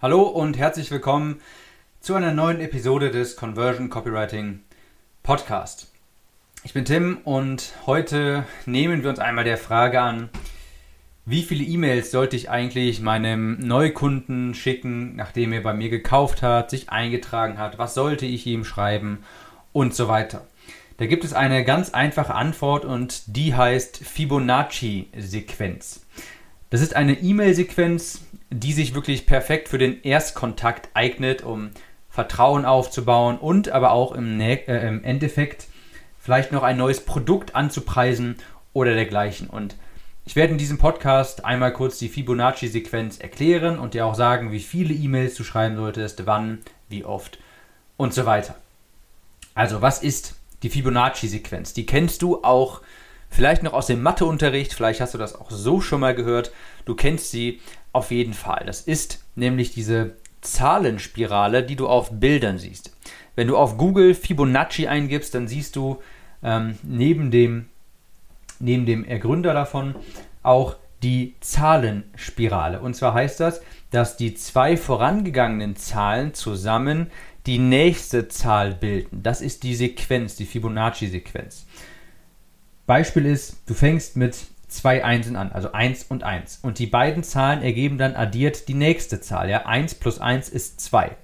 Hallo und herzlich willkommen zu einer neuen Episode des Conversion Copywriting Podcast. Ich bin Tim und heute nehmen wir uns einmal der Frage an, wie viele E-Mails sollte ich eigentlich meinem Neukunden schicken, nachdem er bei mir gekauft hat, sich eingetragen hat, was sollte ich ihm schreiben und so weiter. Da gibt es eine ganz einfache Antwort und die heißt Fibonacci-Sequenz. Das ist eine E-Mail-Sequenz, die sich wirklich perfekt für den Erstkontakt eignet, um Vertrauen aufzubauen und aber auch im, äh, im Endeffekt vielleicht noch ein neues Produkt anzupreisen oder dergleichen. Und ich werde in diesem Podcast einmal kurz die Fibonacci-Sequenz erklären und dir auch sagen, wie viele E-Mails du schreiben solltest, wann, wie oft und so weiter. Also, was ist die Fibonacci-Sequenz. Die kennst du auch vielleicht noch aus dem Matheunterricht, vielleicht hast du das auch so schon mal gehört. Du kennst sie auf jeden Fall. Das ist nämlich diese Zahlenspirale, die du auf Bildern siehst. Wenn du auf Google Fibonacci eingibst, dann siehst du ähm, neben, dem, neben dem Ergründer davon auch die Zahlenspirale. Und zwar heißt das, dass die zwei vorangegangenen Zahlen zusammen die nächste Zahl bilden. Das ist die Sequenz, die Fibonacci-Sequenz. Beispiel ist, du fängst mit zwei Einsen an, also 1 und 1. Und die beiden Zahlen ergeben dann addiert die nächste Zahl. Ja? 1 plus 1 ist 2.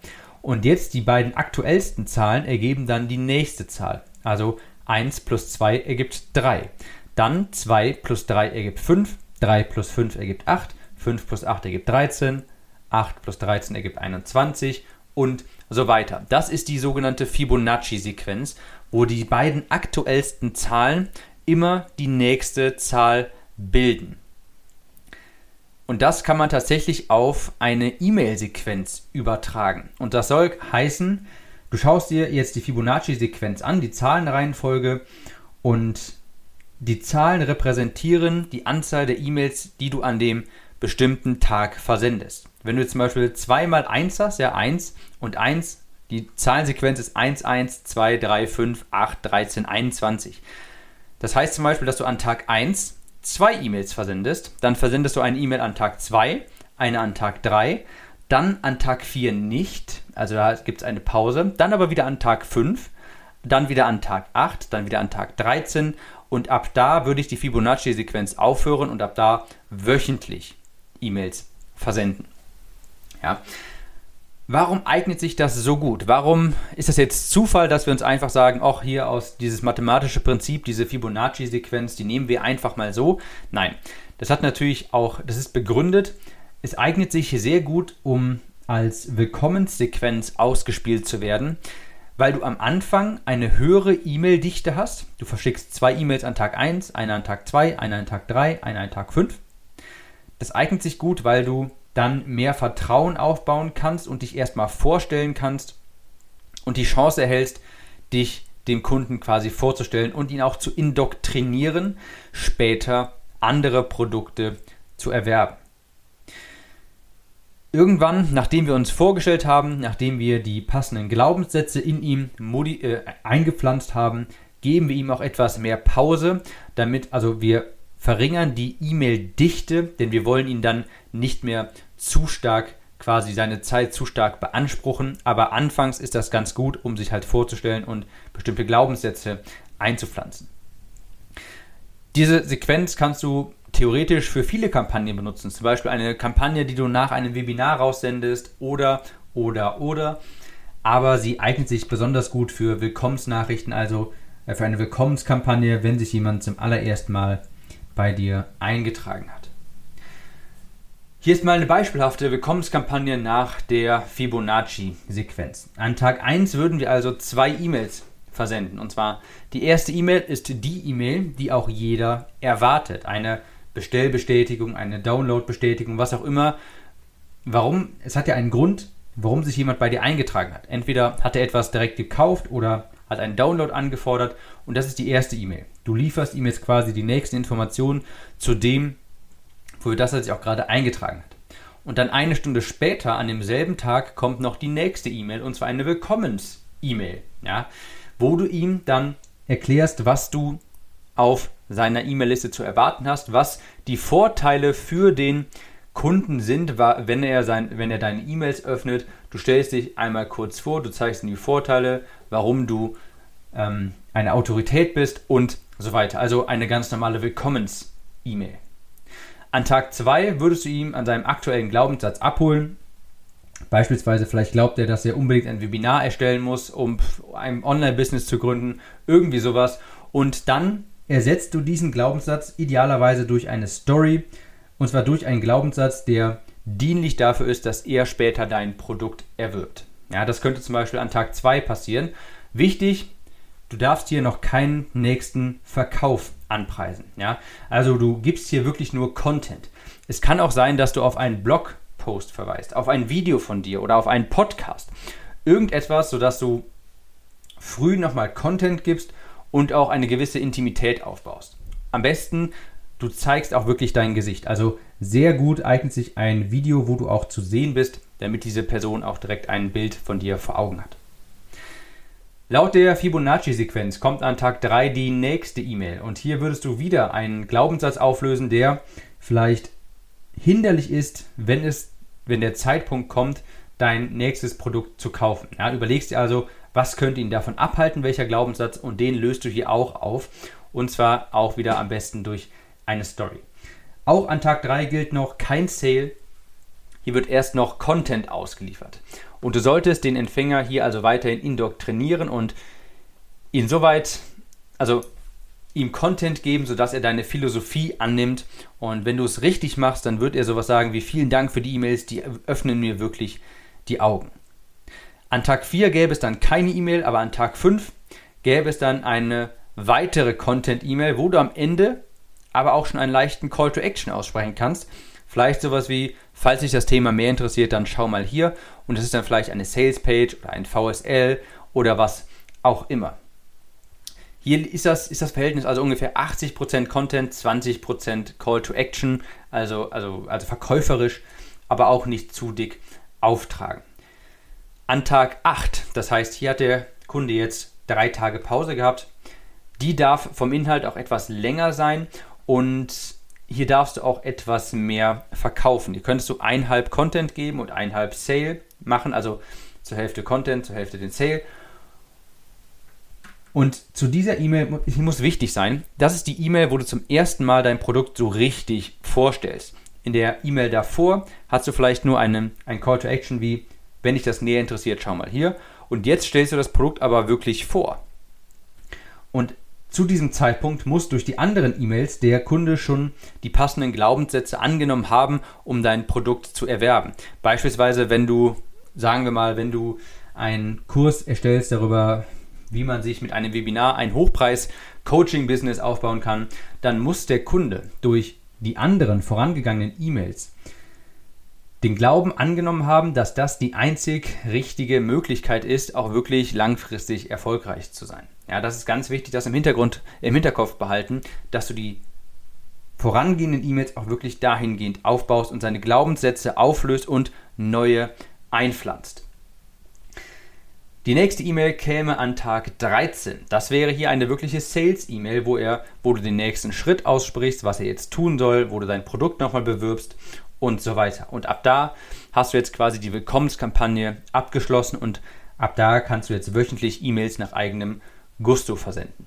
Und jetzt die beiden aktuellsten Zahlen ergeben dann die nächste Zahl. Also 1 plus 2 ergibt 3. Dann 2 plus 3 ergibt 5, 3 plus 5 ergibt 8, 5 plus 8 ergibt 13, 8 plus 13 ergibt 21 und so weiter. Das ist die sogenannte Fibonacci-Sequenz, wo die beiden aktuellsten Zahlen immer die nächste Zahl bilden. Und das kann man tatsächlich auf eine E-Mail-Sequenz übertragen. Und das soll heißen, du schaust dir jetzt die Fibonacci-Sequenz an, die Zahlenreihenfolge und die Zahlen repräsentieren die Anzahl der E-Mails, die du an dem bestimmten Tag versendest. Wenn du zum Beispiel 2 mal 1 hast, ja 1 und 1, die Zahlensequenz ist 1, 1, 2, 3, 5, 8, 13, 21. Das heißt zum Beispiel, dass du an Tag 1 zwei E-Mails versendest, dann versendest du eine E-Mail an Tag 2, eine an Tag 3, dann an Tag 4 nicht, also da gibt es eine Pause, dann aber wieder an Tag 5, dann wieder an Tag 8, dann wieder an Tag 13 und ab da würde ich die Fibonacci-Sequenz aufhören und ab da wöchentlich E-Mails versenden. Ja. Warum eignet sich das so gut? Warum ist das jetzt Zufall, dass wir uns einfach sagen, auch hier aus dieses mathematische Prinzip, diese Fibonacci-Sequenz, die nehmen wir einfach mal so? Nein, das hat natürlich auch, das ist begründet. Es eignet sich sehr gut, um als Willkommenssequenz ausgespielt zu werden, weil du am Anfang eine höhere E-Mail-Dichte hast. Du verschickst zwei E-Mails an Tag 1, eine an Tag 2, eine an Tag 3, eine an Tag 5. Das eignet sich gut, weil du dann mehr Vertrauen aufbauen kannst und dich erstmal vorstellen kannst und die Chance erhältst, dich dem Kunden quasi vorzustellen und ihn auch zu indoktrinieren, später andere Produkte zu erwerben. Irgendwann, nachdem wir uns vorgestellt haben, nachdem wir die passenden Glaubenssätze in ihm äh, eingepflanzt haben, geben wir ihm auch etwas mehr Pause, damit also wir verringern die E-Mail-Dichte, denn wir wollen ihn dann nicht mehr zu stark quasi seine Zeit zu stark beanspruchen. Aber anfangs ist das ganz gut, um sich halt vorzustellen und bestimmte Glaubenssätze einzupflanzen. Diese Sequenz kannst du theoretisch für viele Kampagnen benutzen. Zum Beispiel eine Kampagne, die du nach einem Webinar raussendest oder, oder, oder. Aber sie eignet sich besonders gut für Willkommensnachrichten, also äh, für eine Willkommenskampagne, wenn sich jemand zum allerersten Mal bei dir eingetragen hat. Hier ist mal eine beispielhafte Willkommenskampagne nach der Fibonacci-Sequenz. An Tag 1 würden wir also zwei E-Mails versenden. Und zwar die erste E-Mail ist die E-Mail, die auch jeder erwartet. Eine Bestellbestätigung, eine Downloadbestätigung, was auch immer. Warum? Es hat ja einen Grund, warum sich jemand bei dir eingetragen hat. Entweder hat er etwas direkt gekauft oder hat einen Download angefordert und das ist die erste E-Mail. Du lieferst ihm jetzt quasi die nächsten Informationen zu dem, für das er sich auch gerade eingetragen hat. Und dann eine Stunde später, an demselben Tag, kommt noch die nächste E-Mail und zwar eine Willkommens-E-Mail, ja, wo du ihm dann erklärst, was du auf seiner E-Mail-Liste zu erwarten hast, was die Vorteile für den Kunden sind, wenn er, sein, wenn er deine E-Mails öffnet. Du stellst dich einmal kurz vor, du zeigst ihm die Vorteile, warum du ähm, eine Autorität bist und so weiter. Also eine ganz normale Willkommens-E-Mail. An Tag 2 würdest du ihn an seinem aktuellen Glaubenssatz abholen. Beispielsweise, vielleicht glaubt er, dass er unbedingt ein Webinar erstellen muss, um ein Online-Business zu gründen, irgendwie sowas. Und dann ersetzt du diesen Glaubenssatz idealerweise durch eine Story, und zwar durch einen Glaubenssatz, der dienlich dafür ist, dass er später dein Produkt erwirbt. Ja, das könnte zum Beispiel an Tag 2 passieren. Wichtig, du darfst hier noch keinen nächsten Verkauf anpreisen. Ja? Also du gibst hier wirklich nur Content. Es kann auch sein, dass du auf einen Blogpost verweist, auf ein Video von dir oder auf einen Podcast. Irgendetwas, sodass du früh nochmal Content gibst und auch eine gewisse Intimität aufbaust. Am besten, du zeigst auch wirklich dein Gesicht. Also sehr gut eignet sich ein Video, wo du auch zu sehen bist, damit diese Person auch direkt ein Bild von dir vor Augen hat. Laut der Fibonacci-Sequenz kommt an Tag 3 die nächste E-Mail und hier würdest du wieder einen Glaubenssatz auflösen, der vielleicht hinderlich ist, wenn, es, wenn der Zeitpunkt kommt, dein nächstes Produkt zu kaufen. Ja, überlegst dir also, was könnte ihn davon abhalten, welcher Glaubenssatz und den löst du hier auch auf und zwar auch wieder am besten durch eine Story. Auch an Tag 3 gilt noch kein Sale, hier wird erst noch Content ausgeliefert. Und du solltest den Empfänger hier also weiterhin indoktrinieren und ihn soweit, also ihm Content geben, sodass er deine Philosophie annimmt. Und wenn du es richtig machst, dann wird er sowas sagen wie vielen Dank für die E-Mails, die öffnen mir wirklich die Augen. An Tag 4 gäbe es dann keine E-Mail, aber an Tag 5 gäbe es dann eine weitere Content-E-Mail, wo du am Ende aber auch schon einen leichten Call to Action aussprechen kannst. Vielleicht sowas wie, falls dich das Thema mehr interessiert, dann schau mal hier. Und das ist dann vielleicht eine Sales Page oder ein VSL oder was auch immer. Hier ist das, ist das Verhältnis also ungefähr 80% Content, 20% Call to Action, also, also, also verkäuferisch, aber auch nicht zu dick auftragen. An Tag 8, das heißt, hier hat der Kunde jetzt drei Tage Pause gehabt. Die darf vom Inhalt auch etwas länger sein und hier darfst du auch etwas mehr verkaufen. Hier könntest du einhalb Content geben und einhalb Sale machen, also zur Hälfte Content, zur Hälfte den Sale. Und zu dieser E-Mail muss wichtig sein, das ist die E-Mail, wo du zum ersten Mal dein Produkt so richtig vorstellst. In der E-Mail davor hast du vielleicht nur einen, einen Call to Action wie, wenn dich das näher interessiert, schau mal hier. Und jetzt stellst du das Produkt aber wirklich vor. Und zu diesem Zeitpunkt muss durch die anderen E-Mails der Kunde schon die passenden Glaubenssätze angenommen haben, um dein Produkt zu erwerben. Beispielsweise, wenn du, sagen wir mal, wenn du einen Kurs erstellst darüber, wie man sich mit einem Webinar ein Hochpreis-Coaching-Business aufbauen kann, dann muss der Kunde durch die anderen vorangegangenen E-Mails den Glauben angenommen haben, dass das die einzig richtige Möglichkeit ist, auch wirklich langfristig erfolgreich zu sein. Ja, das ist ganz wichtig, das im Hintergrund, im Hinterkopf behalten, dass du die vorangehenden E-Mails auch wirklich dahingehend aufbaust und seine Glaubenssätze auflöst und neue einpflanzt. Die nächste E-Mail käme an Tag 13. Das wäre hier eine wirkliche Sales-E-Mail, wo, wo du den nächsten Schritt aussprichst, was er jetzt tun soll, wo du dein Produkt nochmal bewirbst und so weiter. Und ab da hast du jetzt quasi die Willkommenskampagne abgeschlossen und ab da kannst du jetzt wöchentlich E-Mails nach eigenem Gusto versenden.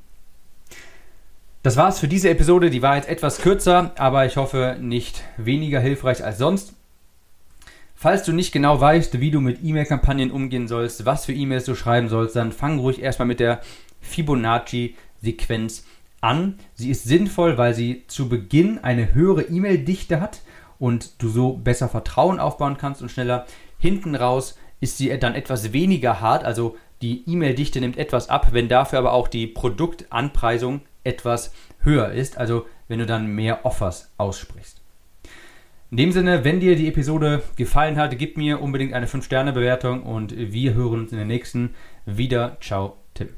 Das war's für diese Episode. Die war jetzt etwas kürzer, aber ich hoffe nicht weniger hilfreich als sonst. Falls du nicht genau weißt, wie du mit E-Mail-Kampagnen umgehen sollst, was für E-Mails du schreiben sollst, dann fang ruhig erstmal mit der Fibonacci-Sequenz an. Sie ist sinnvoll, weil sie zu Beginn eine höhere E-Mail-Dichte hat und du so besser Vertrauen aufbauen kannst und schneller. Hinten raus ist sie dann etwas weniger hart, also die E-Mail-Dichte nimmt etwas ab, wenn dafür aber auch die Produktanpreisung etwas höher ist, also wenn du dann mehr Offers aussprichst. In dem Sinne, wenn dir die Episode gefallen hat, gib mir unbedingt eine 5-Sterne-Bewertung und wir hören uns in der nächsten wieder. Ciao, Tim.